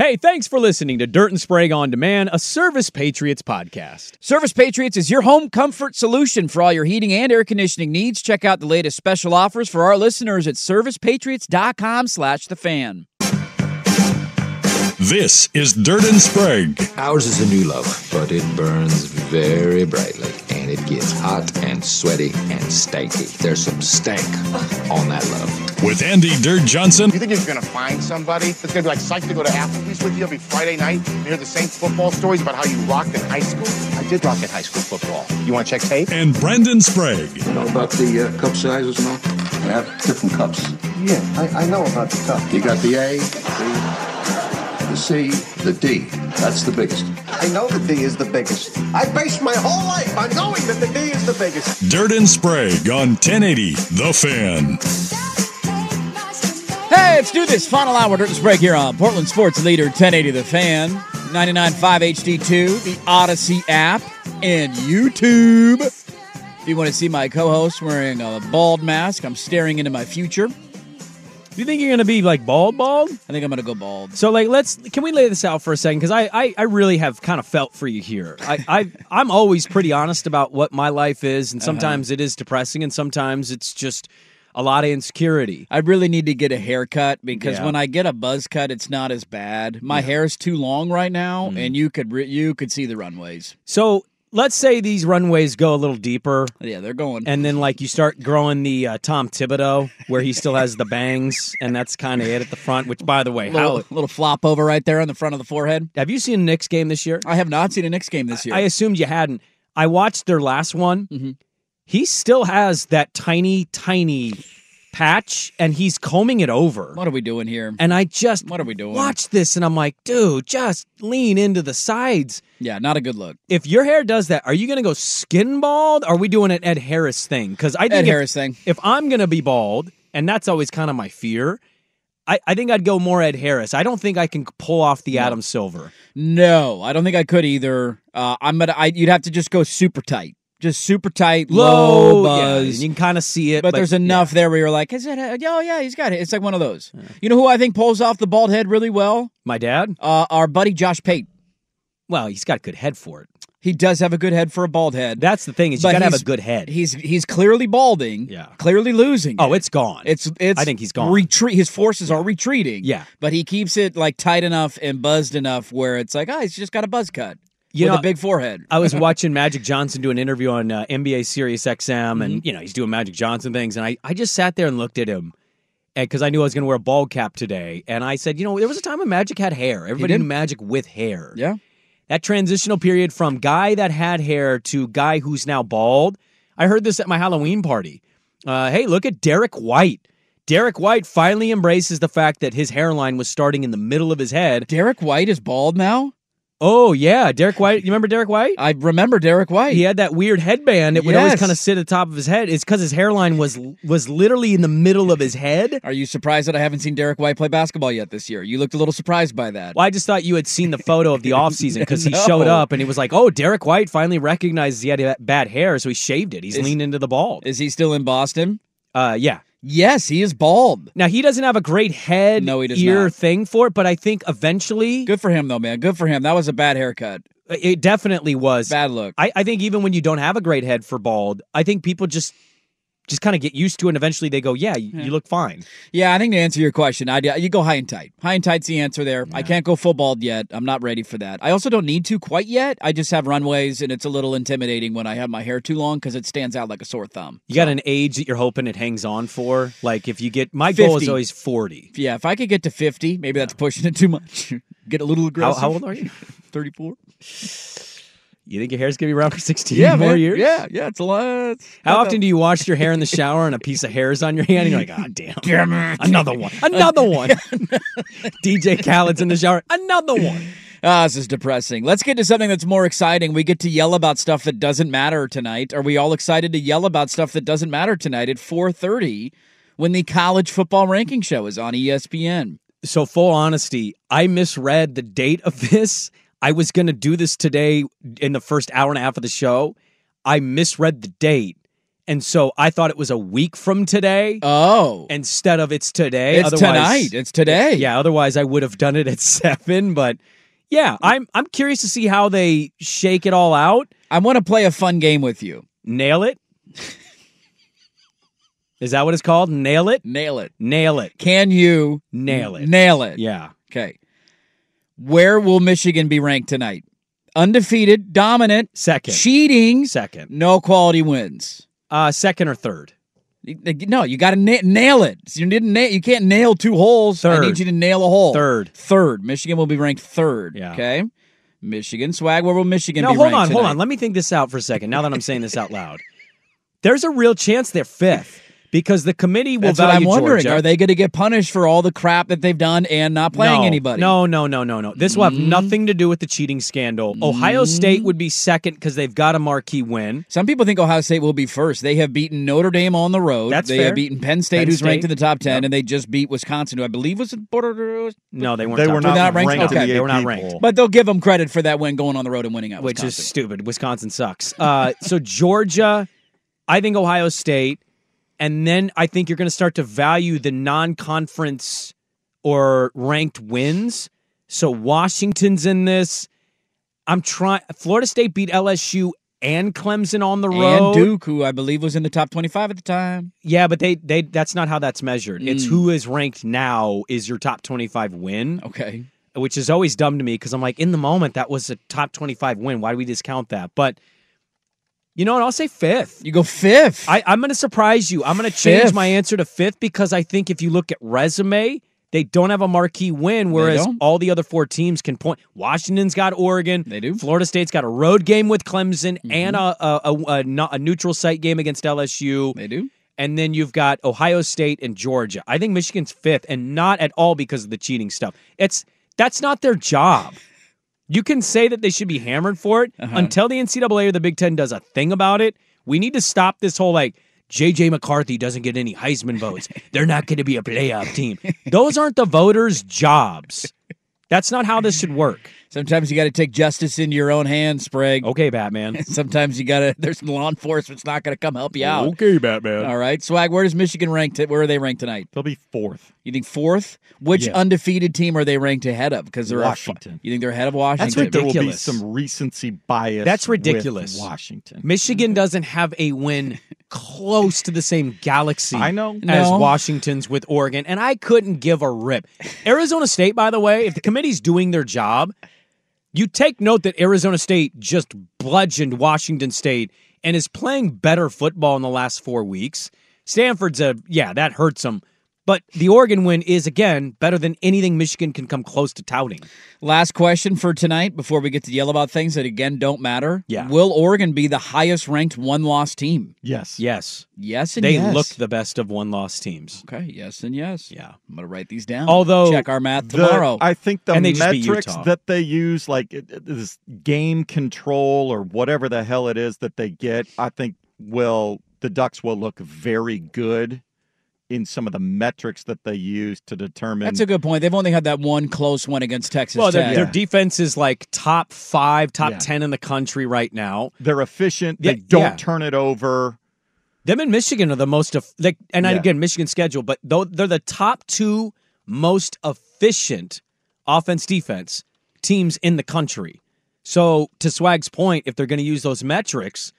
Hey, thanks for listening to Dirt and Sprague on Demand, a Service Patriots podcast. Service Patriots is your home comfort solution for all your heating and air conditioning needs. Check out the latest special offers for our listeners at servicepatriots.com slash the fan. This is Dirt and Sprague. Ours is a new love, but it burns very brightly, and it gets hot and sweaty and stanky. There's some stank on that love. With Andy Dirt Johnson You think you're gonna find somebody that's gonna be like psyched to go to Applebee's with you every Friday night and hear the same football stories about how you rocked in high school? I did rock in high school football. You wanna check tape? and Brendan Sprague. You know about the uh, cup sizes and all? They have different cups. Yeah, I, I know about the cup. You got the A, the C, the D. That's the biggest. I know the D is the biggest. I based my whole life on knowing that the D is the biggest. Dirt and Sprague on 1080 The Fan. Hey, let's do this. Final hour Dirt and Sprague here on Portland Sports Leader 1080 The Fan, 99.5 HD2, the Audacy app, and YouTube. If you want to see my co-host wearing a bald mask, I'm staring into my future. Do you think you're going to be like bald, bald? I think I'm going to go bald. So, like, let's can we lay this out for a second? Because I, I, I really have kind of felt for you here. I, I, I'm always pretty honest about what my life is, and sometimes it is depressing, and sometimes it's just a lot of insecurity. I really need to get a haircut because Yeah. when I get a buzz cut, it's not as bad. My hair is too long right now, Mm-hmm. and you could re- you could see the runways. So let's say these runways go a little deeper, Yeah, they're going. and then like you start growing the uh, Tom Thibodeau, where he still has the bangs, and that's kind of it at the front. Which, by the way, little, how little flop over right there on the front of the forehead. have you seen a Knicks game this year? I have not seen a Knicks game this year. I assumed you hadn't. I watched their last one. Mm-hmm. He still has that tiny, tiny patch, and he's combing it over. what are we doing here? And I just What are we doing? watch this, and I'm like, dude, just lean into the sides. Yeah, not a good look. If your hair does that, are you going to go skin bald? Or are we doing an Ed Harris thing? Because I think Ed if, Harris thing. if I'm going to be bald, and that's always kind of my fear, I, I think I'd go more Ed Harris. I don't think I can pull off the Adam Silver. No, I don't think I could either. Uh, I'm gonna. I, you'd have to just go super tight, just super tight, low, Low, yeah, buzz. you can kind of see it, but, there's enough there where you're like, is it? A, oh yeah, he's got it. It's like one of those. You know who I think pulls off the bald head really well? My dad? Uh, our buddy Josh Pate. Well, he's got a good head for it. He does have a good head for a bald head. That's the thing is you got to have a good head. He's he's clearly balding. Yeah. clearly losing. oh, it. it's gone. It's it's. I think he's gone. Retreat. His forces are retreating. Yeah. but he keeps it like tight enough and buzzed enough where it's like, oh, he's just got a buzz cut You with know, a big forehead. I was watching Magic Johnson do an interview on uh, NBA Sirius XM, Mm-hmm. and you know he's doing Magic Johnson things, and I, I just sat there and looked at him, because I knew I was going to wear a bald cap today, and I said, you know, there was a time when Magic had hair. Everybody knew Magic with hair. yeah. That transitional period from guy that had hair to guy who's now bald. I heard this at my Halloween party. Uh, hey, look at Derrick White. Derrick White finally embraces the fact that his hairline was starting in the middle of his head. Derrick White is bald now. Oh yeah, Derrick White. You remember Derrick White? I remember Derrick White. He had that weird headband. It would always kind of sit at the top of his head. It's because his hairline was was literally in the middle of his head. Are you surprised that I haven't seen Derrick White play basketball yet this year? You looked a little surprised by that. Well, I just thought you had seen the photo of the offseason because he No. showed up and he was like, "Oh, Derrick White finally recognizes he had bad hair, so he shaved it. He's Is- leaned into the bald." Is he still in Boston? Uh, yeah. Yes, he is bald. Now he doesn't have a great head No, he does ear not. thing for it, but I think eventually Good for him though, man. Good for him. That was a bad haircut. it definitely was. Bad look. I, I think even when you don't have a great head for bald, I think people just just kind of get used to it. And eventually they go, yeah, you, you look fine. Yeah, I think to answer your question, I uh, you go high and tight. High and tight's the answer there. I can't go full bald yet. I'm not ready for that. I also don't need to quite yet. I just have runways, and it's a little intimidating when I have my hair too long because it stands out like a sore thumb. You got an age that you're hoping it hangs on for. Like if you get, my goal is always 40. Yeah, if I could get to 50, maybe that's pushing it too much. get a little How, aggressive. how old are you? 34. You think your hair's gonna be around for 16 Yeah, more man. years? Yeah, yeah, it's a lot. How often do you wash your hair in the shower and a piece of hair is on your hand and you're like, God damn, Damn it. another one, another one. DJ Khaled's in the shower, another one. Ah, this is depressing. Let's get to something that's more exciting. We get to yell about stuff that doesn't matter tonight. Are we all excited to yell about stuff that doesn't matter tonight at 4:30 when the college football ranking show is on ESPN? So, full honesty, I misread the date of this. I was going to do this today in the first hour and a half of the show. I misread the date. And so I thought it was a week from today Oh, instead of it's today. it's tonight. It's today. Yeah, otherwise I would have done it at seven. But yeah, I'm I'm curious to see how they shake it all out. I want to play a fun game with you. Nail it. Is that what it's called? Nail it? Nail it. Nail it. Can you Nail it. Nail it. Yeah. Okay. Where will Michigan be ranked tonight? Undefeated, dominant, Second. cheating, Second. no quality wins. Uh second or third. No, you got to na- nail it. You didn't. Na- you can't nail two holes. I need you to nail a hole. Third. Third. Michigan will be ranked third. Yeah. Okay. Michigan swag. Where will Michigan be ranked? Now hold on, hold on. Let me think this out for a second. Now that I'm saying this out loud, there's a real chance they're fifth because the committee will That's what I'm wondering. Georgia. Are they going to get punished for all the crap that they've done and not playing no, anybody? No, no, no, no, no. This will have nothing to do with the cheating scandal. Ohio State would be second because they've got a marquee win. Some people think Ohio State will be first. They have beaten Notre Dame on the road. That's they fair. have beaten Penn State, Penn who's ranked in the top ten, Yep. and they just beat Wisconsin, who I believe was in border. No, they weren't. They top were not, not ranked? ranked. Okay, the they were not ranked. poll. But they'll give them credit for that win going on the road and winning at which is stupid. Wisconsin sucks. Uh, so Georgia, I think Ohio State, and then I think you're going to start to value the non-conference or ranked wins. So Washington's in this. I'm trying. Florida State beat LSU and Clemson on the road. and Duke, who I believe was in the top twenty-five at the time. Yeah, but they they that's not how that's measured. It's Mm. who is ranked now is your top 25 win, Okay. which is always dumb to me because I'm like in the moment that was a top 25 win. Why do we discount that? But you know what? I'll say fifth. You go fifth. I, I'm going to surprise you. I'm going to change my answer to fifth because I think if you look at resume, they don't have a marquee win, whereas all the other four teams can point. Washington's got Oregon. They do. Mm-hmm. Florida State's got a road game with Clemson and a a, a, a a neutral site game against LSU. they do. And then you've got Ohio State and Georgia. I think Michigan's fifth, and not at all because of the cheating stuff. It's that's not their job. You can say that they should be hammered for it Uh-huh. until the NCAA or the Big Ten does a thing about it. We need to stop this whole like JJ McCarthy doesn't get any Heisman votes. They're not going to be a playoff team. Those aren't the voters' jobs. That's not how this should work. Sometimes you got to take justice into your own hands, Sprague. Okay, Batman. Sometimes you got to. There's law enforcement's not going to come help you out. Okay, Batman. All right, swag. Where does Michigan rank? T- where are they ranked tonight? They'll be fourth. You think fourth? Which Yeah. undefeated team are they ranked ahead of? Because they're Washington. You think they're ahead of Washington? That's I think there will be some recency bias. That's with ridiculous. Washington. Michigan doesn't have a win close to the same galaxy I know. as No. Washington's with Oregon, and I couldn't give a rip. Arizona State, by the way, if the committee's doing their job, you take note that Arizona State just bludgeoned Washington State and is playing better football in the last four weeks. Stanford's a yeah, that hurts them. But the Oregon win is again better than anything Michigan can come close to touting. Last question for tonight before we get to yell about things that again don't matter. Yeah. Will Oregon be the highest ranked one loss team? Yes. Yes, Yes and they yes. look the best of one loss teams. Okay, yes and yes. Yeah. I'm gonna write these down. Although- check our math The- tomorrow. I think the they metrics that they use, like it- it- this game control or whatever the hell it is that they get, I think will the Ducks will look very good in some of the metrics that they use to determine. That's a good point. They've only had that one close one against Texas Well, their, Tech. their defense is like top five, top Yeah. 10 in the country right now. they're efficient. Yeah, They don't yeah. turn it over. Them and Michigan are the most, eff- like, and Yeah. again, Michigan schedule, but though they're the top two most efficient offense defense teams in the country. So, to Swag's point, if they're going to use those metrics,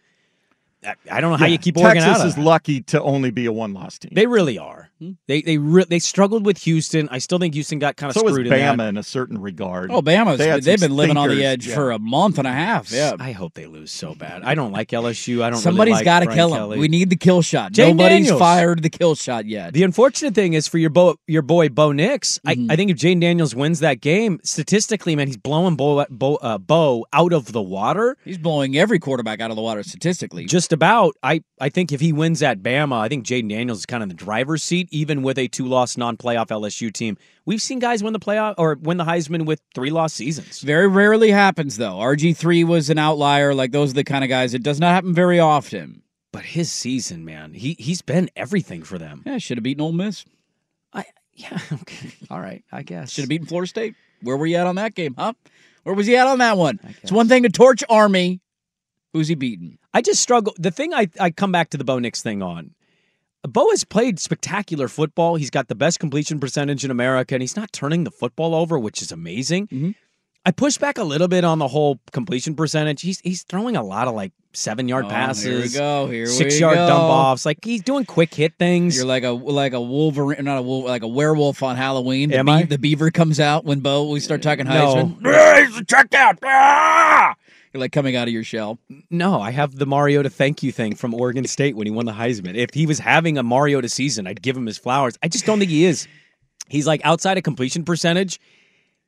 I, I don't know how Yeah, you keep Oregon Texas out of is lucky to only be a one-loss team. They really are. They they re- they struggled with Houston. I still think Houston got kind of so is screwed in Bama that. in a certain regard. Oh, Bama's They they've some been living on the edge yeah. for a month and a half. Yeah. I hope they lose so bad. I don't like LSU. I don't. Somebody's really like got to kill him. Kelly. We need the kill shot. Jay Nobody's Daniels. fired the kill shot yet. The unfortunate thing is for your bo- your boy Bo Nix. Mm-hmm. I, I think if Jayden Daniels wins that game, statistically, man, he's blowing Bo, Bo, uh, Bo out of the water. He's blowing every quarterback out of the water statistically. Just about. I, I think if he wins at Bama, I think Jayden Daniels is kind of in the driver's seat, even with a two loss non playoff LSU team. We've seen guys win the playoff or win the Heisman with three loss seasons. Very rarely happens though. RG three was an outlier. Like those are the kind of guys. It does not happen very often. But his season, man, he he's been everything for them. Yeah, should have beaten Ole Miss. I yeah okay all right I guess Should have beaten Florida State. Where were you at on that game, huh? Where was he at on that one? It's one thing to torch Army. Who's he beaten? I just struggle. The thing I, I come back to the Bo Nix thing on. Bo has played spectacular football. He's got the best completion percentage in America, and he's not turning the football over, which is amazing. Mm-hmm. I push back a little bit on the whole completion percentage. He's he's throwing a lot of like seven yard Oh, passes. here we go, here six yard go. dump offs. Like he's doing quick hit things. You're like a like a Wolverine, not a wolf, like a werewolf on Halloween. The, Am I? the beaver comes out when Bo. We start talking No. Heisman. He's checked out. Ah! You're like coming out of your shell. No, I have the Mariota thank you thing from Oregon State when he won the Heisman. If he was having a Mariota season, I'd give him his flowers. I just don't think he is. He's like outside of completion percentage.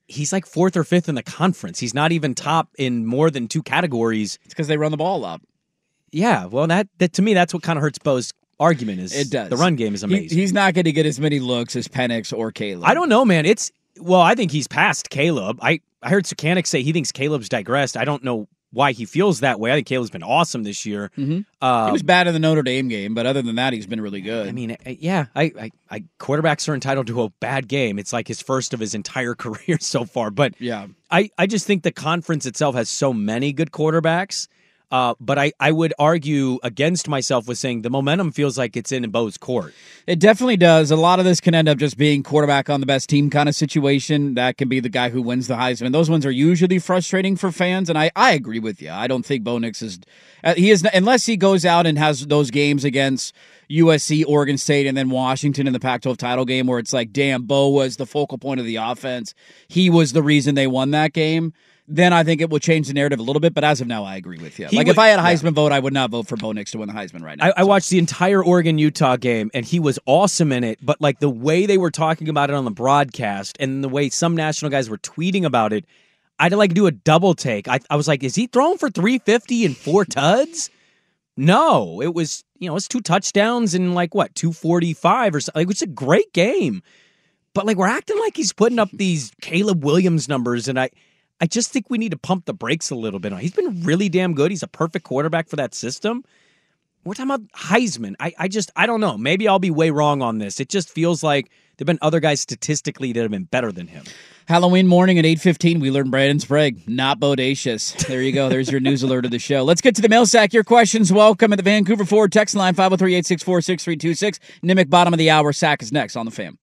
He's like fourth or fifth in the conference. He's not even top in more than two categories. It's because they run the ball up. Yeah, well, that, that to me, that's what kind of hurts Bo's argument. Is It does. the run game is He- amazing. he's not going to get as many looks as Penix or Caleb. I don't know, man. It's well, I think he's past Caleb. I I heard Sakanik say he thinks Caleb's digressed. I don't know why he feels that way. I think Caleb's been awesome this year. Mhm. Uh, he was bad in the Notre Dame game, but other than that, he's been really good. I mean, yeah, I, I, I quarterbacks are entitled to a bad game. It's like his first of his entire career so far. But yeah, I, I just think the conference itself has so many good quarterbacks. Uh, but I, I would argue against myself with saying the momentum feels like it's in Bo's court. It definitely does. A lot of this can end up just being quarterback on the best team kind of situation. That can be the guy who wins the Heisman. Those ones are usually frustrating for fans, and I, I agree with you. I don't think Bo Nix is uh, he is unless he goes out and has those games against USC, Oregon State, and then Washington in the Pac-12 title game where it's like, damn, Bo was the focal point of the offense. He was the reason they won that game. Then I think it will change the narrative a little bit. But as of now, I agree with you. He like would- if I had a yeah. Heisman vote, I would not vote for Bo Nix to win the Heisman right now. I, I watched the entire Oregon Utah game, and he was awesome in it. But like the way they were talking about it on the broadcast, and the way some national guys were tweeting about it, I had to like do a double take. I, I was like, is he throwing for three fifty and four tuds? No, it was you know it's two touchdowns and like what two forty five or something. Like, it was a great game, but like we're acting like he's putting up these Caleb Williams numbers, and I. I just think we need to pump the brakes a little bit. He's been really damn good. He's a perfect quarterback for that system. We're talking about Heisman. I, I just I don't know. Maybe I'll be way wrong on this. It just feels like there've been other guys statistically that have been better than him. Halloween morning at 8.15, we learned Brandon Sprague, not bodacious. There you go. There's your news alert of the show. Let's get to the mail sack. Your questions welcome at the Vancouver Ford text line 503-864-6326. Nemec bottom of the hour. Sack is next on the fam.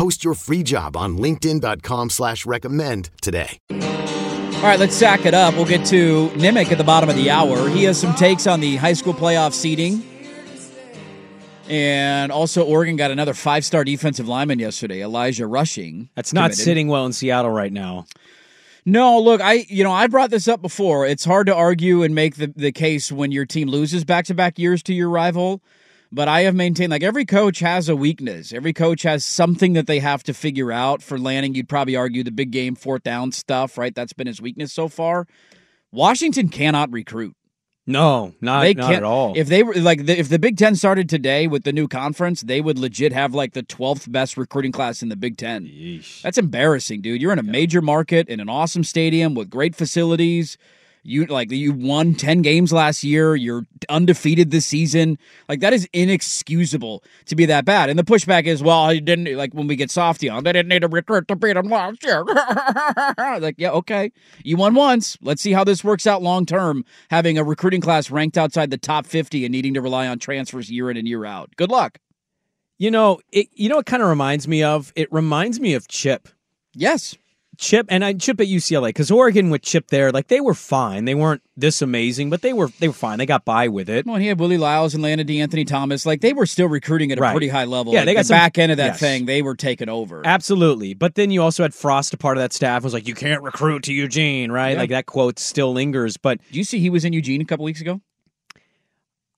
Post your free job on linkedin.com slash recommend today. All right, let's sack it up. We'll get to Nemec at the bottom of the hour. He has some takes on the high school playoff seeding. And also, Oregon got another five star defensive lineman yesterday, Elijah Rushing. That's not committed. sitting well in Seattle right now. No, look, I you know I brought this up before. It's hard to argue and make the, the case when your team loses back to back years to your rival. But I have maintained like every coach has a weakness. Every coach has something that they have to figure out. For Lanning, you'd probably argue the big game, fourth down stuff, right? That's been his weakness so far. Washington cannot recruit. No, not, they not at all. If they were like, the, if the Big Ten started today with the new conference, they would legit have like the twelfth best recruiting class in the Big Ten. That's embarrassing, dude. You're in a major market in an awesome stadium with great facilities. You like you won ten games last year. You're undefeated this season. Like that is inexcusable to be that bad. And the pushback is, well, he didn't like when we get softy on. They didn't need a recruit to beat them last year. like, yeah, okay, you won once. Let's see how this works out long term. Having a recruiting class ranked outside the top fifty and needing to rely on transfers year in and year out. Good luck. You know, it. You know, it kind of reminds me of. It reminds me of Chip. Yes, Chip and I Chip at UCLA because Oregon with Chip there, like they were fine. They weren't this amazing, but they were they were fine. They got by with it. Well, he had Willie Lyles and Landon Anthony Thomas. Like they were still recruiting at a Right. pretty high level. Yeah, Like, they got the some- back end of that yes. thing. They were taking over. Absolutely. But then you also had Frost, a part of that staff, was like, you can't recruit to Eugene, right? Yeah. Like that quote still lingers. But Do you see he was in Eugene a couple weeks ago?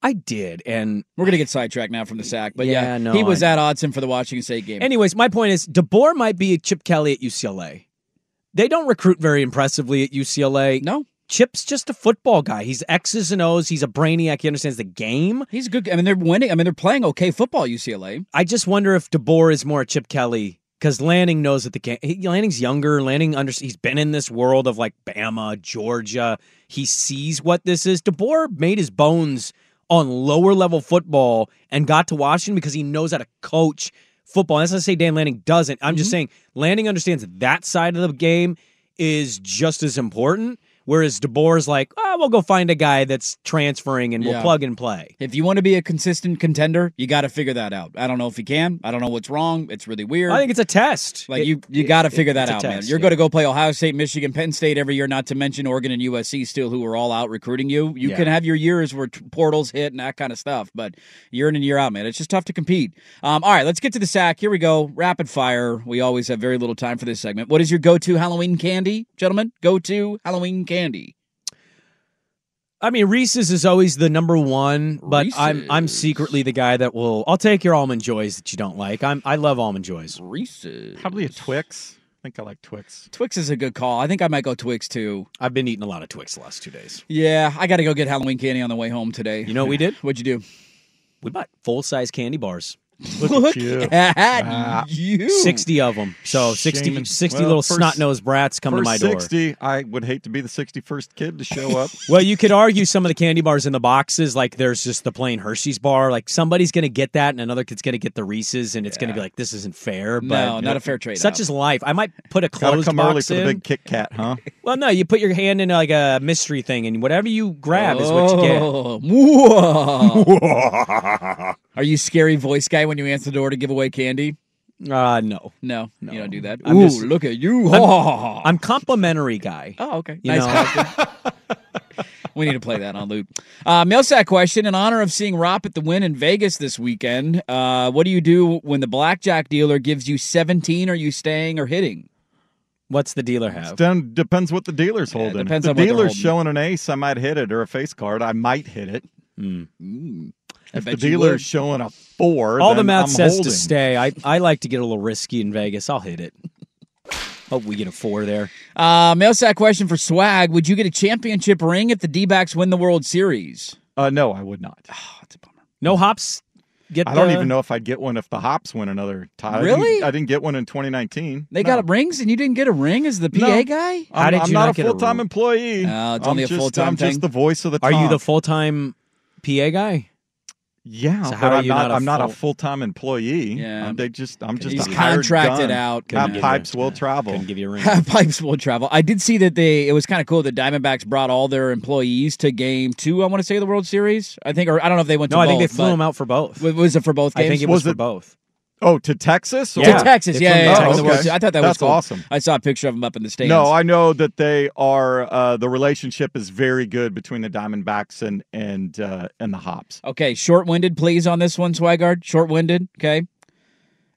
I did. And We're gonna get sidetracked now from the sack, but yeah, Yeah, no, he was I- at Autzen for the Washington State game. Anyways, my point is DeBoer might be Chip Kelly at UCLA. They don't recruit very impressively at UCLA. No. Chip's just a football guy. He's X's and O's. He's a brainiac. He understands the game. He's a good. I mean, they're winning. I mean, they're playing okay football. UCLA. I just wonder if DeBoer is more a Chip Kelly because Lanning knows that the game. Lanning's younger. Lanning under, he's been in this world of like Bama, Georgia. He sees what this is. DeBoer made his bones on lower level football and got to Washington because he knows how to coach football. And that's not to say Dan Lanning doesn't. I'm just mm-hmm. saying Lanning understands that side of the game is just as important. Whereas DeBoer's like, oh, we'll go find a guy that's transferring and we'll Yeah. plug and play. If you want to be a consistent contender, you got to figure that out. I don't know if you can. I don't know what's wrong. It's really weird. I think it's a test. Like It- you, you got to it- figure that out, man. You're yeah. going to go play Ohio State, Michigan, Penn State every year. Not to mention Oregon and USC still, who are all out recruiting you. You Yeah. can have your years where t- portals hit and that kind of stuff, but year in and year out, man, it's just tough to compete. Um, all right, let's get to the sack. Here we go. Rapid fire. We always have very little time for this segment. What is your go-to Halloween candy, gentlemen? Go-to Halloween candy. I mean, Reese's is always the number one, but I'm I'm secretly the guy that will. I'll take your almond joys that you don't like. I'm I love almond joys. Reese's. Probably a Twix. I think I like Twix. Twix is a good call. I think I might go Twix too. I've been eating a lot of Twix the last two days. Yeah, I got to go get Halloween candy on the way home today. You know what we did? What'd you do? We bought full size candy bars. Look you. at Ah. you. 60 of them. So 60, Shame. 60 Well, little first- snot nosed brats come to my door. 60, I would hate to be the 61st kid to show up. Well, you could argue some of the candy bars in the boxes, like there's just the plain Hershey's bar. Like somebody's going to get that, and another kid's going to get the Reese's, and it's going to be like, this isn't fair. But No, not a fair trade. Such is life. I might put a closed come box early for the big Kit Kat, huh? Well, no, you put your hand in like a mystery thing, and whatever you grab is what you get. Oh, Are you scary voice guy when you answer the door to give away candy? Uh, no. No, no. you don't do that. I'm Ooh, just- look at you. I'm, I'm complimentary guy. oh, okay. You nice. know, we need to play that on loop. Uh, mail sack question. In honor of seeing Rop at the win in Vegas this weekend, uh, what do you do when the blackjack dealer gives you 17? Are you staying or hitting? what's the dealer have? Then depends what the dealer's holding. depends if on the what they're dealer's holding. showing an ace, I might hit it, or a face card, I might hit it. I If the bet you dealer's showing a four, All the math I'm says holding. to stay. I, I like to get a little risky in Vegas. I'll hit it. Hope we get a four there. Uh, mail sack question for Swag. Would you get a championship ring if the D backs win the World Series? Uh, no, I would not. That's a bummer. No hops. Get I don't the- even know if I'd get one if the Hops win another title. I Really? didn't, I didn't get one in 2019. They No. got rings and you didn't get a ring as the PA No. guy? I'm, did I'm you not, not a full time employee. No, it's I'm only a full-time I'm just the voice of the. Are you the full time PA guy? Yeah, So but are I'm you not. not a I'm not a full- full time employee. Yeah. Um, they just. I'm just. He's contracted out. You- pipes will travel. Couldn't give you a ring. Pipes will travel. I did see that they. It was kind of cool. that Diamondbacks brought all their employees to Game Two. I want to say the World Series. I think, or I don't know if they went. no, to I think they flew them out for both. Was it for both I games? think it was, Was for it- both. Oh, to Texas? Yeah. To Texas, yeah, yeah, yeah, Texas. from Okay. I thought that That's was cool. awesome. I saw a picture of him up in the stands. No, I know that they are. Uh, the relationship is very good between the Diamondbacks and and uh, and the Hops. Okay, short-winded, please, on this one, Swagard. Short-winded, okay.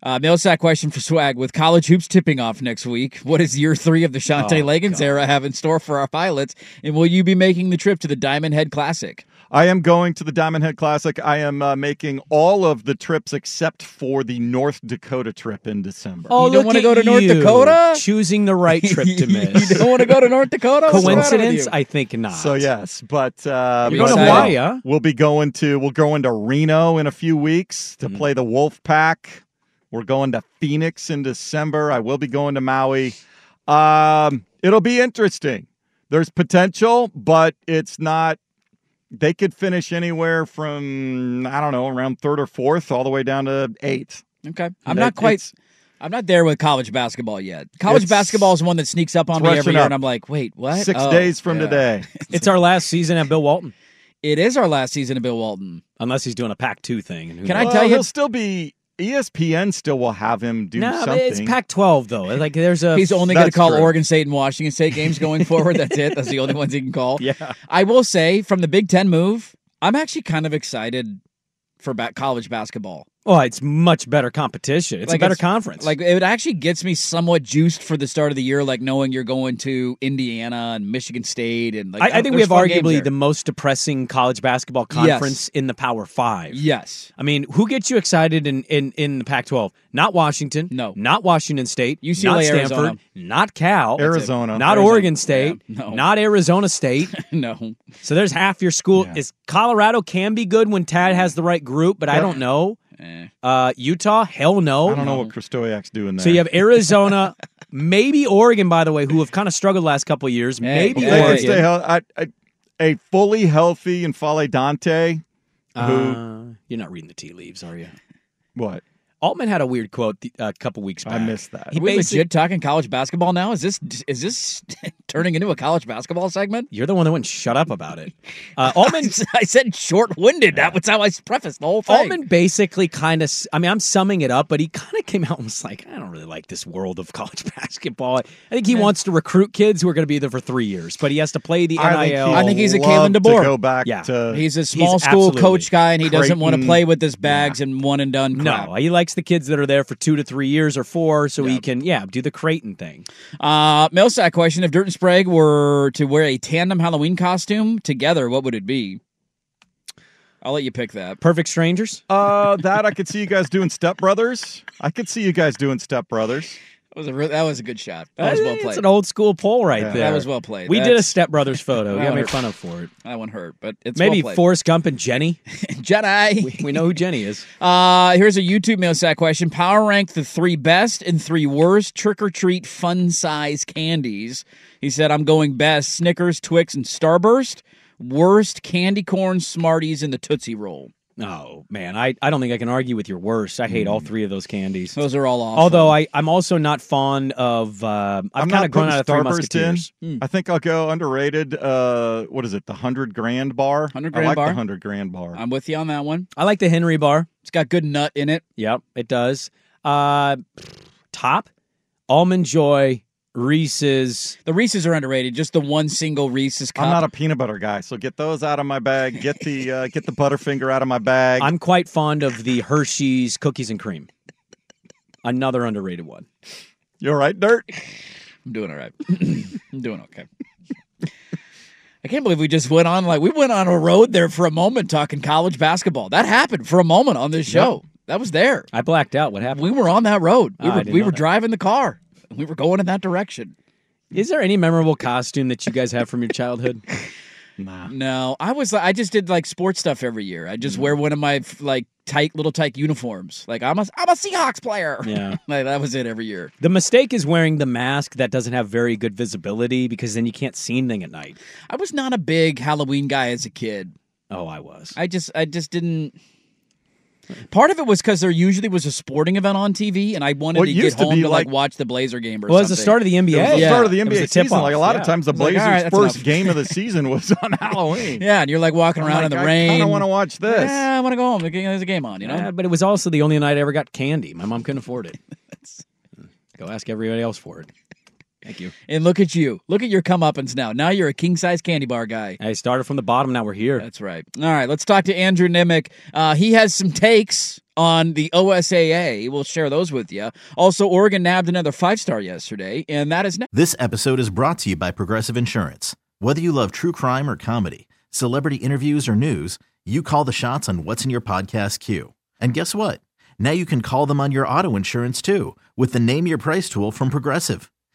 Uh, mail sack question for Swag. With college hoops tipping off next week, what is does year three of the Shantay Oh, Legans era have in store for our pilots? And will you be making the trip to the Diamond Head Classic? I am going to the Diamond Head Classic. I am uh, making all of the trips except for the North Dakota trip in December. Oh, You don't wanna go to North Dakota? Choosing the right trip to miss. you don't want to go to North Dakota? What's the matter with Coincidence? I think not. So yes, but uh, You're You're going to Hawaii, huh? We'll be going to we'll go into Reno in a few weeks to play the Wolf Pack. We're going to Phoenix in December. I will be going to Maui. Um, it'll be interesting. There's potential, but it's not. They could finish anywhere from I don't know around third or fourth, all the way down to eighth. Okay. I'm That- not quite. I'm not there with college basketball yet. College basketball is one that sneaks up on me every year, up. and I'm like, wait, what? Six Oh, days from yeah. today. It's our last season at Bill Walton, It is our last season of Bill Walton. unless he's doing a Pac two thing. and who Can I tell Well, you- he'll still be ESPN. Still will have him do No, but something. it's Pac twelve though. Like there's a He's only going to call true. Oregon State and Washington State games going forward. That's it. That's the only ones he can call. yeah. I will say, from the Big Ten move, I'm actually kind of excited for ba- college basketball. Well, it's much better competition. It's Like, a better it's- conference. Like it actually gets me somewhat juiced for the start of the year, like knowing you're going to Indiana and Michigan State, and like I, I think we have arguably the most depressing college basketball conference in the Power Five. yes. I mean, who gets you excited in, in, in the Pac 12? Not Washington. No. Not Washington State. UCLA, not Stanford. Arizona. Not Cal. Arizona. Not Arizona. Oregon State. Yeah. No. Not Arizona State. no. so there's half your school. Yeah. Is Colorado can be good when Tad mm. has the right group, but I don't know. Eh. Uh, Utah, hell no. I don't know what Christoyak's doing there. So you have Arizona, maybe Oregon, by the way, who have kind of struggled the last couple of years. Hey, maybe If they can Oregon. stay hel- I, I, a fully healthy and N'Faly Dante. Who? Uh, you're not reading the tea leaves, are you? what? Altman had a weird quote a couple weeks back. I missed that. He Are we basic- legit talking college basketball now? Is this is this turning into a college basketball segment? You're the one that wouldn't shut up about it. Uh, Altman, I said short-winded. That was how I prefaced the whole thing. Altman basically kind of, I mean, I'm summing it up, but he kind of came out and was like, I don't really like this world of college basketball. I think he wants to recruit kids who are going to be there for three years, but he has to play the I think, NIL. he'd I think he's a love Kalen to DeBoer. Go back Yeah. to He's a small He's school coach guy, and he doesn't want to play with his bags and one and done crap. no, he likes the kids that are there for two to three years or four, so he can, yeah, do the Creighton thing. Uh, Millsack question: If Dirt and Sprague were to wear a tandem Halloween costume together, what would it be? I'll let you pick that. Perfect strangers. uh, that I could see you guys doing Step Brothers. I could see you guys doing Step Brothers. That was a re- that was a good shot. That was well It's played. an old school poll right Yeah. there. That was well played. We did a That's- Step Brothers photo. We That got made fun of for it. That one hurt, but it's Maybe well played. Forrest Gump and Jenny. Jedi. We know who Jenny is. Uh, here's a YouTube mail sack question. Power rank the three best and three worst trick or treat fun size candies. He said, I'm going best Snickers, Twix, and Starburst. Worst candy corn, Smarties, and the Tootsie Roll. Oh man, I, I don't think I can argue with your worst. I hate all three of those candies. Those are all awful. Although I I'm also not fond of. Uh, I've I'm kind not of grown putting out of Three Starburst in. Musketeers. Hmm. I think I'll go underrated. Uh, what is it? The hundred grand bar. 100 I grand like bar? the hundred grand bar. I'm with you on that one. I like the Henry bar. It's got good nut in it. Yep, it does. Uh, top almond joy Reese's. The Reese's are underrated. Just the one single Reese's cup. I'm not a peanut butter guy, so get those out of my bag. Get the uh, get the Butterfinger out of my bag. I'm quite fond of the Hershey's cookies and cream. Another underrated one. You all right, Dirt? I'm doing all right. I'm doing okay. I can't believe we just went on like we went on a road there for a moment talking college basketball. That happened for a moment on this show. That was there. I blacked out. What happened? We were on that road. We Ah, were we were that. driving the car. We were going in that direction. Is there any memorable costume that you guys have from your childhood? Nah. No, I was I just did like sports stuff every year. I Mm. just wear one of my like tight little tight uniforms. Like I'm a I'm a Seahawks player. Yeah. like that was it every year. The mistake is wearing the mask that doesn't have very good visibility because then you can't see anything at night. I was not a big Halloween guy as a kid. Oh, I was. I just I just didn't Part of it was because there usually was a sporting event on TV, and I wanted Well, to get used to home to like like- watch the Blazer game or Well, it was something. the start of the NBA. It was the start of the It was NBA a season. tip-off, Like a lot yeah. of times, the It's like, Blazers' all right, that's first game of the season was on Halloween. Yeah, and you're like walking I'm around like, in the rain. I rain. kinda wanna watch this. Yeah, I want to go home. There's a game on, you know? Yeah, but it was also the only night I ever got candy. My mom couldn't afford it. Go ask everybody else for it. Thank you. And look at you. Look at your comeuppance now. Now you're a king size candy bar guy. I started from the bottom. Now we're here. That's right. All right, let's talk to Andrew Nemec. Uh, he has some takes on the OSAA. We'll share those with you. Also, Oregon nabbed another five star yesterday, and that is next. This episode is brought to you by Progressive Insurance. Whether you love true crime or comedy, celebrity interviews or news, you call the shots on what's in your podcast queue. And guess what? Now you can call them on your auto insurance too with the Name Your Price tool from Progressive.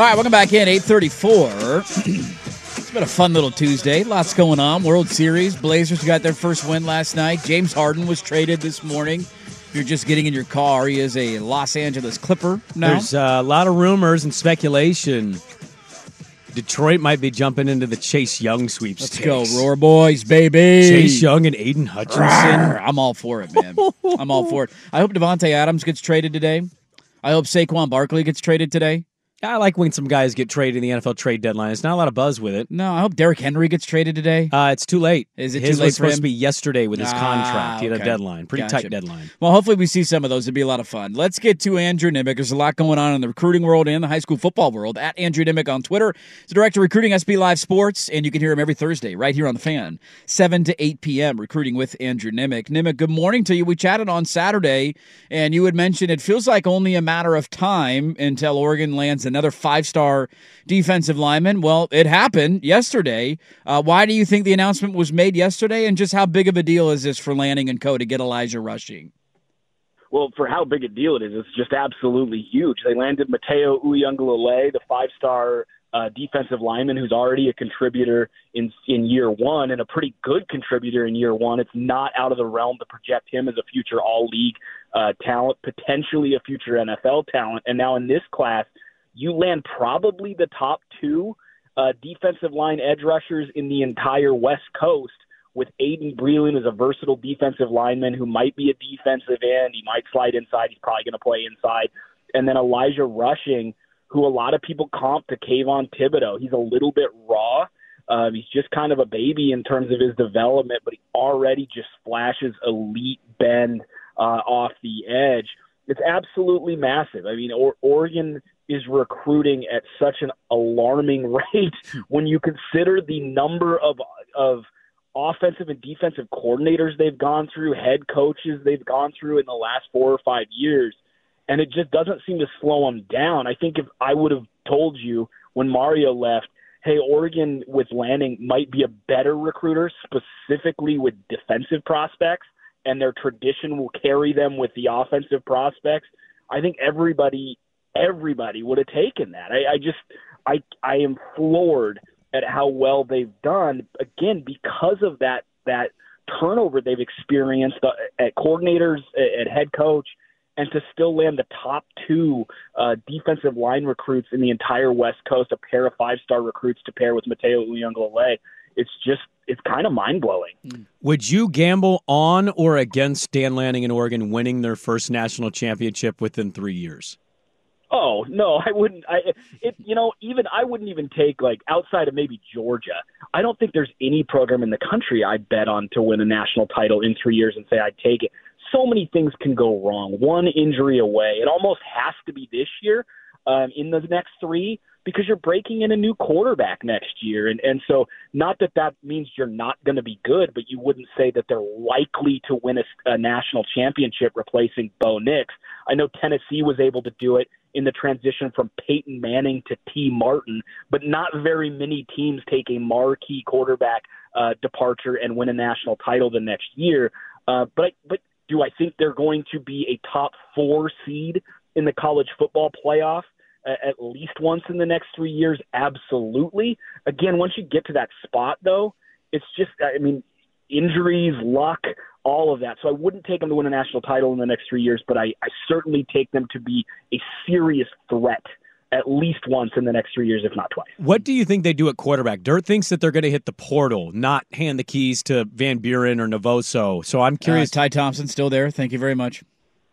All right, welcome back in. 834. it's been a fun little Tuesday. Lots going on. World Series. Blazers got their first win last night. James Harden was traded this morning. If you're just getting in your car, he is a Los Angeles Clipper now. There's a lot of rumors and speculation. Detroit might be jumping into the Chase Young sweepstakes. Let's go, Roar Boys, baby. Chase Young and Aidan Hutchinson. Rawr, I'm all for it, man. I'm all for it. I hope Davante Adams gets traded today. I hope Saquon Barkley gets traded today. I like when some guys get traded in the NFL trade deadline. It's not a lot of buzz with it. No, I hope Derrick Henry gets traded today. Uh, it's too late. Is it His too late was supposed to be yesterday with his Ah, contract. He had okay. a deadline, pretty Gotcha. tight deadline. Well, hopefully we see some of those. It'd be a lot of fun. Let's get to Andrew Nemec. There's a lot going on in the recruiting world and the high school football world. At Andrew Nemec on Twitter. He's the director of recruiting SB Live Sports, and you can hear him every Thursday right here on the Fan, 7 to 8 p.m. Recruiting with Andrew Nemec. Nemec, good morning to you. We chatted on Saturday, and you had mentioned it feels like only a matter of time until Oregon lands another five-star defensive lineman. Well, it happened yesterday. Uh, why do you think the announcement was made yesterday, and just how big of a deal is this for Lanning and Co. to get Elijah Rushing? Well, for how big a deal it is, it's just absolutely huge. They landed Matayo Uiagalelei, the five-star uh, defensive lineman who's already a contributor in in year one and a pretty good contributor in year one. It's not out of the realm to project him as a future All-League uh, talent, potentially a future NFL talent. And now in this class, you land probably the top two uh, defensive line edge rushers in the entire West Coast with Aydin Breland as a versatile defensive lineman who might be a defensive end. He might slide inside. He's probably going to play inside. And then Elijah Rushing, who a lot of people comp to Kayvon Thibodeaux. He's a little bit raw. Um, he's just kind of a baby in terms of his development, but he already just flashes elite bend uh, off the edge. It's absolutely massive. I mean, or- Oregon is recruiting at such an alarming rate when you consider the number of of offensive and defensive coordinators they've gone through, head coaches they've gone through in the last four or five years, and it just doesn't seem to slow them down. I think if I would have told you when Mario left, hey, Oregon with Lanning might be a better recruiter, specifically with defensive prospects, and their tradition will carry them with the offensive prospects. I think everybody everybody would have taken that. I, I just I I am floored at how well they've done again because of that that turnover they've experienced uh, at coordinators at head coach and to still land the top two uh, defensive line recruits in the entire West Coast, a pair of five star recruits to pair with Matayo Uiagalelei it's just it's kind of mind blowing. Would you gamble on or against Dan Lanning and Oregon winning their first national championship within three years? Oh no, I wouldn't. I it you know even I wouldn't even take like outside of maybe Georgia. I don't think there's any program in the country I'd bet on to win a national title in three years and say I'd take it. So many things can go wrong. One injury away. It almost has to be this year um, in the next three because you're breaking in a new quarterback next year, and and so not that that means you're not going to be good, but you wouldn't say that they're likely to win a, a national championship replacing Bo Nix. I know Tennessee was able to do it in the transition from Peyton Manning to Tee Martin, but not very many teams take a marquee quarterback uh, departure and win a national title the next year. Uh, but but do I think they're going to be a top four seed in the college football playoff? at least once in the next three years? Absolutely. Again, once you get to that spot, though, it's just, I mean, injuries, luck, all of that. So I wouldn't take them to win a national title in the next three years, but I, I certainly take them to be a serious threat at least once in the next three years, if not twice. What do you think they do at quarterback? Dirt thinks that they're going to hit the portal, not hand the keys to Van Buren or Novosad. So I'm curious. Uh, Ty Thompson still there. Thank you very much.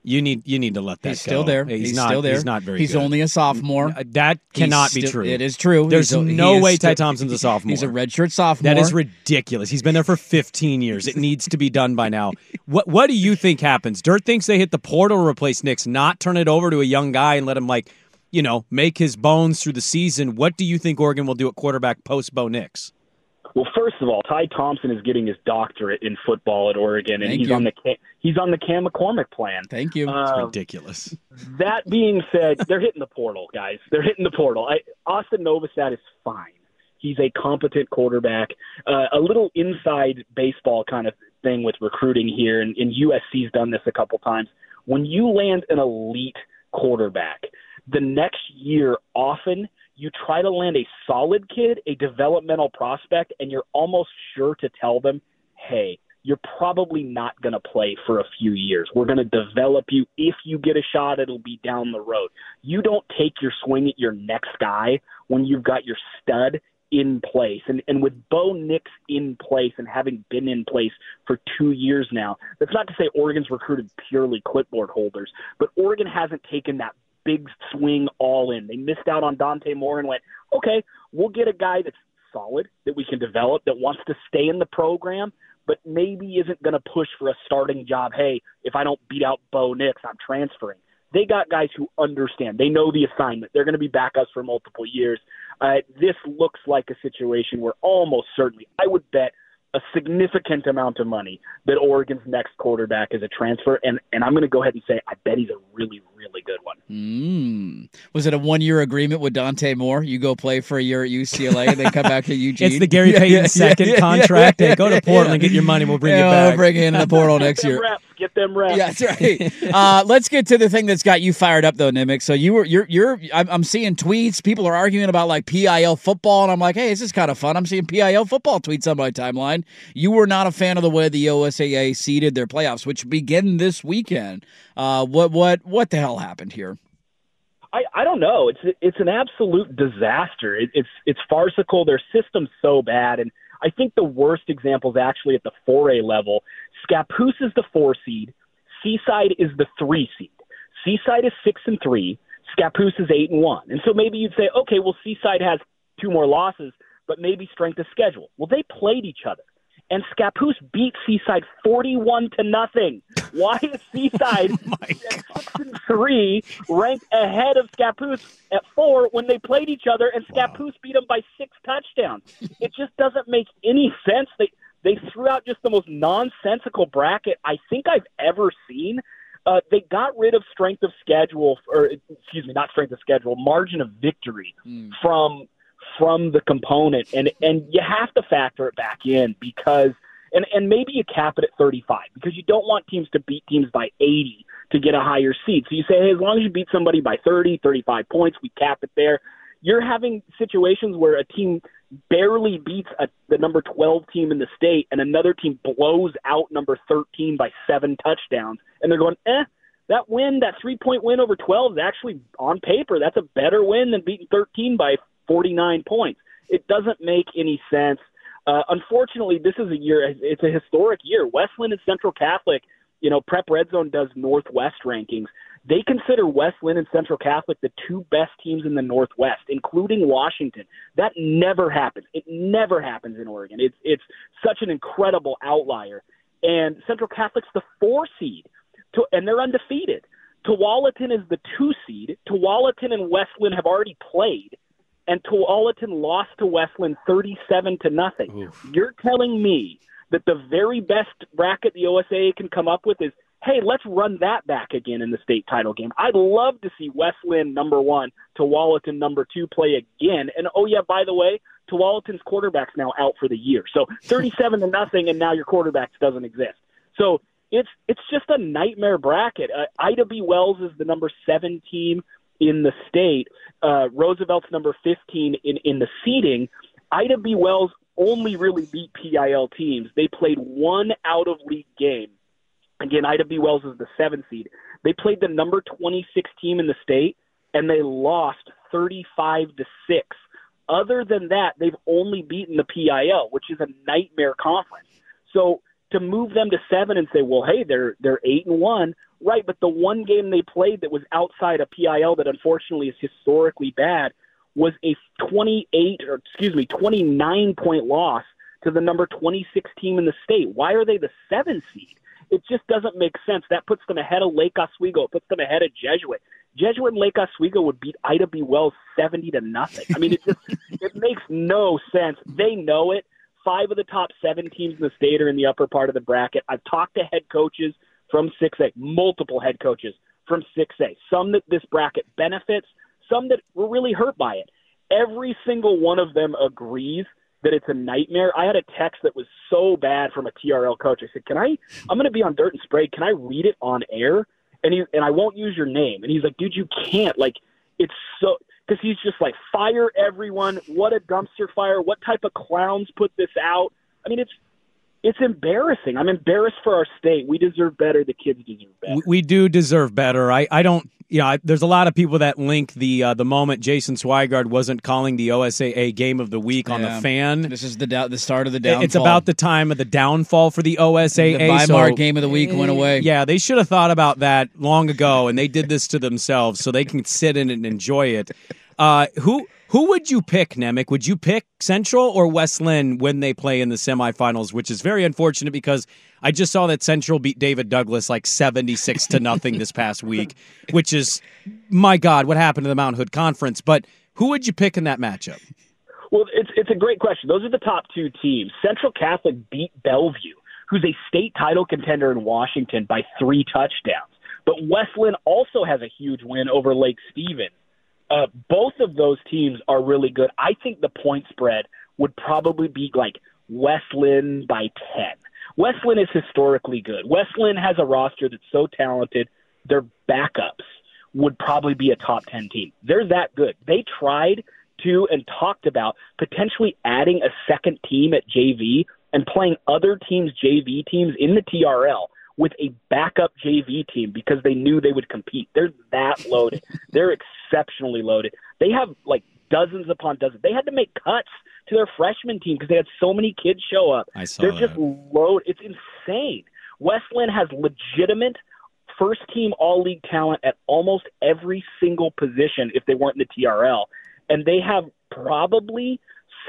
You need you need to let that. He's still there. He's, He's not, still there. He's not very. He's good. only a sophomore. That cannot be true. It is true. There's He's no way still- Ty Thompson's a sophomore. He's a redshirt sophomore. That is ridiculous. He's been there for 15 years. It needs to be done by now. What What do you think happens? Dirt thinks they hit the portal to replace Nix, not turn it over to a young guy and let him like, you know, make his bones through the season. What do you think Oregon will do at quarterback post Bo Nix? Well, first of all, Ty Thompson is getting his doctorate in football at Oregon, and Thank he's you. on the Ca- he's on the Cam McCormick plan. Thank you. Um, ridiculous. That being said, they're hitting the portal, guys. They're hitting the portal. I, Austin Novosad is fine. He's a competent quarterback. Uh, a little inside baseball kind of thing with recruiting here, and, and USC's done this a couple times. When you land an elite quarterback, the next year often you try to land a solid kid, a developmental prospect, and you're almost sure to tell them, hey, you're probably not going to play for a few years. We're going to develop you. If you get a shot, it'll be down the road. You don't take your swing at your next guy when you've got your stud in place. And and with Bo Nix in place and having been in place for two years now, that's not to say Oregon's recruited purely clipboard holders, but Oregon hasn't taken that big swing all in. They missed out on Dante Moore and went, okay, we'll get a guy that's solid that we can develop that wants to stay in the program, but maybe isn't going to push for a starting job. Hey, if I don't beat out Bo Nix, I'm transferring. They got guys who understand. They know the assignment. They're going to be backups for multiple years. Uh, this looks like a situation where almost certainly, I would bet a significant amount of money that Oregon's next quarterback is a transfer, and and I'm going to go ahead and say I bet he's a really. Was it a one year agreement with Dante Moore? You go play for a year at UCLA and then come back to Eugene. It's the Gary Yeah, Payton yeah, yeah, second yeah, yeah, contract. yeah, hey, go to Portland, yeah. get your money. We'll bring Yeah, you back. We'll bring you into the portal next year. reps. Get them reps. Yeah, that's right. uh, let's get to the thing that's got you fired up, though, Nemec. So you were, you're, you're. I'm, I'm seeing tweets. People are arguing about like PIL football, and I'm like, hey, this is kind of fun. I'm seeing PIL football tweets on my timeline. You were not a fan of the way the OSAA seeded their playoffs, which begin this weekend. Uh, what, what, what the hell happened here? I, I don't know. It's it's an absolute disaster. It, it's it's farcical. Their system's so bad, and I think the worst example is actually at the 4A level. Scappoose is the four seed. Seaside is the three seed. Seaside is six and three. Scappoose is eight and one. And so maybe you'd say, okay, well, Seaside has two more losses, but maybe strength of schedule. Well, they played each other, and Scappoose beat Seaside forty-one to nothing. Why is Seaside at six and three ranked ahead of Scappoose at four when they played each other, and Scappoose beat them by six touchdowns? It just doesn't make any sense. They they threw out just the most nonsensical bracket I think I've ever seen. Uh, they got rid of strength of schedule, or excuse me, not strength of schedule, margin of victory from from the component, and and you have to factor it back in because, and and maybe you cap it at 35 because you don't want teams to beat teams by 80 to get a higher seed. So you say, hey, as long as you beat somebody by 30, 35 points, we cap it there. You're having situations where a team barely beats a, the number 12 team in the state, and another team blows out number 13 by seven touchdowns, and they're going, eh, that win, that three point win over 12 is actually on paper, that's a better win than beating 13 by 49 points. It doesn't make any sense. Uh, unfortunately, this is a year. It's a historic year. West Linn and Central Catholic. You know, Prep Red Zone does Northwest rankings. They consider West Linn and Central Catholic the two best teams in the Northwest, including Washington. That never happens. It never happens in Oregon. It's it's such an incredible outlier. And Central Catholic's the four seed, to, and they're undefeated. Tualatin is the two seed. Tualatin and West Linn have already played, and Tualatin lost to West Linn thirty-seven to nothing. You're telling me that the very best bracket the OSAA can come up with is hey, let's run that back again in the state title game. I'd love to see West Linn number one, Tualatin number two play again. And oh yeah, by the way, Tualatin's quarterback's now out for the year. So thirty-seven to nothing, and now your quarterback doesn't exist. So it's it's just a nightmare bracket. Uh, Ida B. Wells is the number seven team in the state. Uh, Roosevelt's number fifteen in in the seeding. Ida B. Wells only really beat PIL teams. They played one out of league game Again, Ida B. Wells is the seven seed. They played the number 26 team in the state, and they lost 35 to six. Other than that, they've only beaten the PIL, which is a nightmare conference. So to move them to seven and say, well, hey, they're they're eight and one, right? But the one game they played that was outside a PIL that unfortunately is historically bad was a 28 or excuse me 29 point loss to the number 26 team in the state. Why are they the seven seed? It just doesn't make sense. That puts them ahead of Lake Oswego. It puts them ahead of Jesuit. Jesuit and Lake Oswego would beat Ida B. Wells seventy to nothing. I mean, it just it makes no sense. They know it. Five of the top seven teams in the state are in the upper part of the bracket. I've talked to head coaches from six A, multiple head coaches from six A. Some that this bracket benefits, some that were really hurt by it. Every single one of them agrees that it's a nightmare. I had a text that was so bad from a TRL coach. I said, "Can I? I'm going to be on Dirt and Sprague. Can I read it on air?" And he and I won't use your name. And he's like, "Dude, you can't. Like, it's so." Because he's just like, fire everyone. What a dumpster fire. What type of clowns put this out? I mean, it's it's embarrassing. I'm embarrassed for our state. We deserve better. The kids deserve better. We, do deserve better. I, I don't. You know, I, there's a lot of people that link the uh, the moment Jason Swigard wasn't calling the OSAA game of the week on Yeah. the fan. This is the da- the start of the downfall. It's about the time of the downfall for the OSAA. The Weimar so- game of the week went away. Yeah, they should have thought about that long ago, and they did this to themselves, so they can sit in it and enjoy it. Uh, who who would you pick, Nemec? Would you pick Central or West Linn when they play in the semifinals? Which is very unfortunate because I just saw that Central beat David Douglas like seventy six to nothing this past week, which is my God, what happened to the Mount Hood Conference? But who would you pick in that matchup? Well, it's it's a great question. Those are the top two teams. Central Catholic beat Bellevue, who's a state title contender in Washington, by three touchdowns. But West Linn also has a huge win over Lake Stevens. Uh, both of those teams are really good. I think the point spread would probably be like West Linn by 10. West Linn is historically good. West Linn has a roster that's so talented, their backups would probably be a top 10 team. They're that good. They tried to and talked about potentially adding a second team at JV and playing other teams' JV teams in the TRL with a backup JV team because they knew they would compete. They're that loaded. They're exceptionally loaded. They have like dozens upon dozens. They had to make cuts to their freshman team because they had so many kids show up. I saw They're that. just loaded. It's insane. West Linn has legitimate first team all league talent at almost every single position if they weren't in the TRL. And they have probably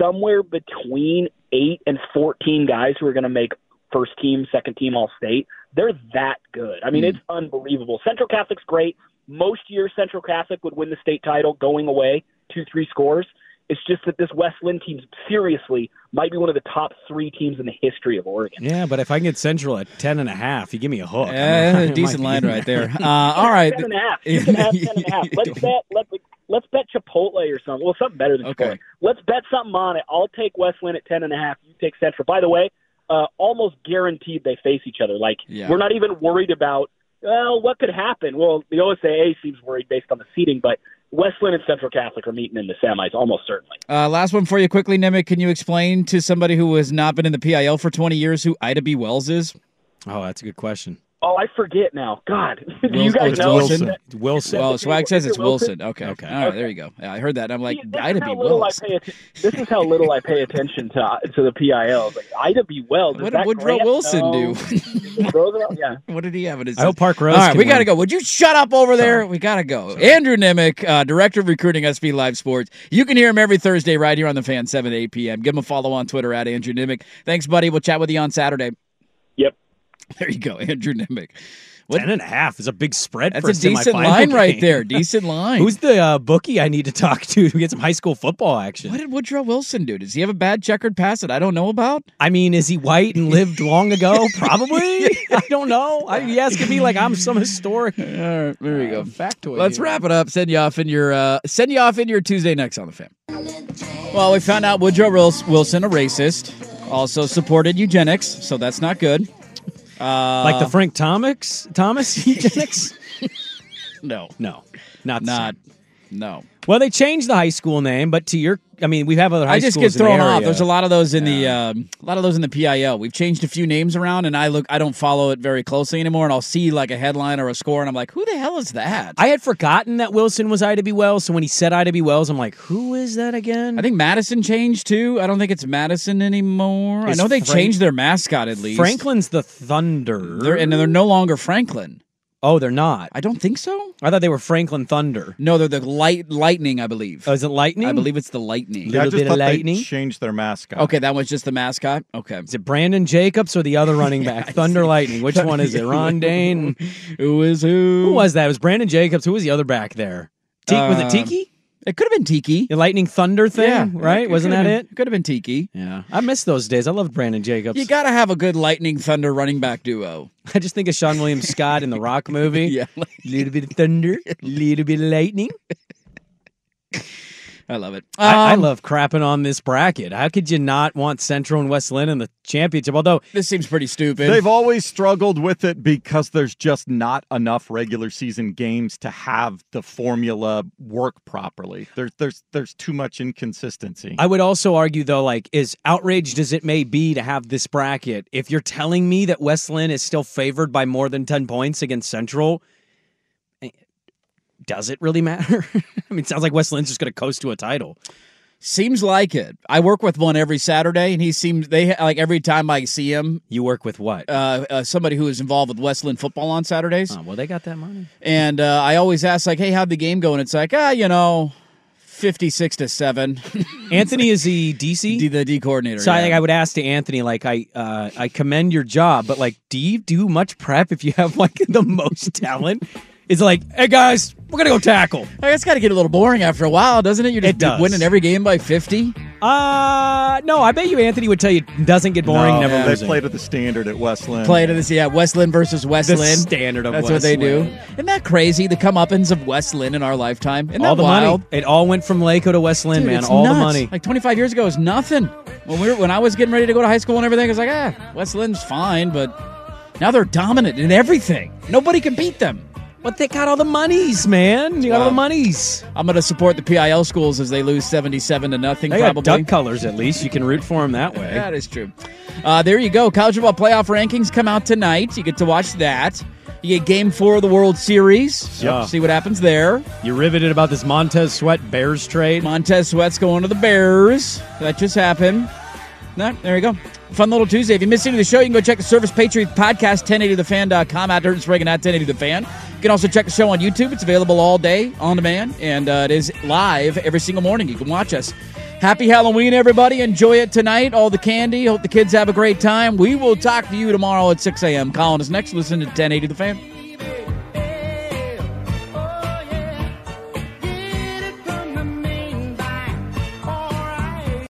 somewhere between eight and 14 guys who are going to make first team, second team all state. They're that good. I mean, hmm. it's unbelievable. Central Catholic's great. Most years, Central Catholic would win the state title going away, two, three scores. It's just that this West Linn team, seriously, might be one of the top three teams in the history of Oregon. Yeah, but if I can get Central at ten and a half, you give me a hook. Yeah, I might decent line right there. Uh, all right. Ten and a half. You can have ten and a half. Let's bet. Let, let's bet Chipotle or something. Well, something better than Okay. Chipotle. Let's bet something on it. I'll take West Linn at ten and a half. You take Central. By the way, uh, almost guaranteed they face each other. Like Yeah. we're not even worried about. Well, what could happen? Well, the OSAA seems worried based on the seeding, but West Linn and Central Catholic are meeting in the semis almost certainly. Uh, last one for you quickly, Nemec. Can you explain to somebody who has not been in the PIL for 20 years who Ida B. Wells is? Oh, that's a good question. Oh, I forget now. God, do you guys it's know? Wilson. Wilson. Well, Swag says it's Wilson. Wilson? Okay. Okay. All right. There you go. Yeah, I heard that. I'm like, This is Ida how B. little I Wells. pay atten- This is how little I pay attention to to the PILs. Like Ida B. Wells. What that did Woodrow Grant? Wilson No. do? Is it Roosevelt? Yeah. What did he have in his? I hope Parkrose All right, we got to win. go. Would you shut up over there? We got to go. Andrew Nemec, uh, director of recruiting, SB Live Sports. You can hear him every Thursday right here on the Fan, seven to eight p.m. Give him a follow on Twitter at Andrew Nemec. Thanks, buddy. We'll chat with you on Saturday. There you go, Andrew Nemec. What- Ten and a half is a big spread. That's for a decent semifinal line right there. Decent line. Who's the uh, bookie I need to talk to to get some high school football action? What did Woodrow Wilson do? Does he have a bad checkered past that I don't know about? I mean, is he white and lived long ago? Probably. I don't know. I, you asking me like I'm some historic. All right, there you go. Factoid. Let's here. wrap it up. Send you off in your uh, send you off in your Tuesday next on the fan. Well, we found out Woodrow Wilson, a racist, also supported eugenics, so that's not good. Uh, like the Frank Thomas Thomas eugenics. no, no, not not same. no. Well, they changed the high school name, but to your, I mean, we have other high I just get thrown off. There's a lot of those in the um, a lot of those in the PIL. We've changed a few names around, and I look. I don't follow it very closely anymore, and I'll see like a headline or a score, and I'm like, who the hell is that? I had forgotten that Wilson was Ida B. Wells, so when he said Ida B. Wells, I'm like, who is that again? I think Madison changed too. I don't think it's Madison anymore. Is I know they Frank- changed their mascot at least. Franklin's the Thunder. They're, and they're no longer Franklin. Oh, they're not. I don't think so. I thought they were Franklin Thunder. No, they're the light lightning. I believe. Oh, is it Lightning? I believe it's the lightning. Yeah, I Little just bit of thought lightning? they changed their mascot. Okay, that was just the mascot. Okay. Is it Brandon Jacobs or the other running back? Thunder Lightning. Which one is it? Ron Dayne? Who is who? Who was that? It was Brandon Jacobs. Who was the other back there? Te- was it Uh, Tiki? It could have been Tiki. The Lightning Thunder thing, Yeah, right? it Wasn't that been- it? Could have been Tiki. Yeah. I miss those days. I loved Brandon Jacobs. You got to have a good lightning thunder running back duo. I just think of Seann William Scott in the Rock movie. Yeah. little bit of thunder, little bit of lightning. I love it. I, I Um, love crapping on this bracket. How could you not want Central and West Linn in the championship? Although This seems pretty stupid. They've always struggled with it because there's just not enough regular season games to have the formula work properly. There's there's there's too much inconsistency. I would also argue, though, like as outraged as it may be to have this bracket, if you're telling me that West Linn is still favored by more than ten points against Central, does it really matter? I mean, it sounds like West Linn's just going to coast to a title. Seems like it. I work with one every Saturday, and he seems they like every time I see him. You work with what? Uh, uh, somebody who is involved with West Linn football on Saturdays, Oh, well, they got that money. and uh, I always ask like, "Hey, how'd the game go?" And it's like, ah, you know, fifty-six to seven. Anthony is the DC. D- the D coordinator. So I think I would ask to Anthony, like I, uh, I commend your job, but like, do you do much prep if you have like the most talent? It's like, hey guys, we're gonna go tackle. It's got to get a little boring after a while, doesn't it? You're just It does. winning every game by fifty. Uh no, I bet you Anthony would tell you it doesn't get boring, No, never they losing. played at the standard at West Linn. Play to this, yeah. West Linn versus West Linn. standard of That's what they do. West Linn. Isn't that crazy? The comeuppance of West Linn in our lifetime. Isn't all that the wild? money. It all went from Laco to West Linn, Dude, man. it's All the money. Like 25 years ago is nothing. When we were, when I was getting ready to go to high school and everything, I was like, ah, West Linn's fine, but now they're dominant in everything. Nobody can beat them. But they got all the monies, man. You got all the monies. I'm going to support the PIL schools as they lose 77 to nothing. They probably. got duck colors at least. You can root for them that way. That is true. Uh, there you go. College football playoff rankings come out tonight. You get to watch that. You get Game Four of the World Series. Yeah. See what happens there. You riveted about this Montez Sweat Bears trade. Montez Sweat's going to the Bears. That just happened. No, there you go. Fun little Tuesday. If you missed any of the show, you can go check the Service Patriot Podcast, 1080thefan.com, at Sprague and at 1080thefan. You can also check the show on YouTube. It's available all day on demand, and uh, it is live every single morning. You can watch us. Happy Halloween, everybody. Enjoy it tonight. All the candy. Hope the kids have a great time. We will talk to you tomorrow at 6 a.m. Colin is next. Listen to 1080 The Fan.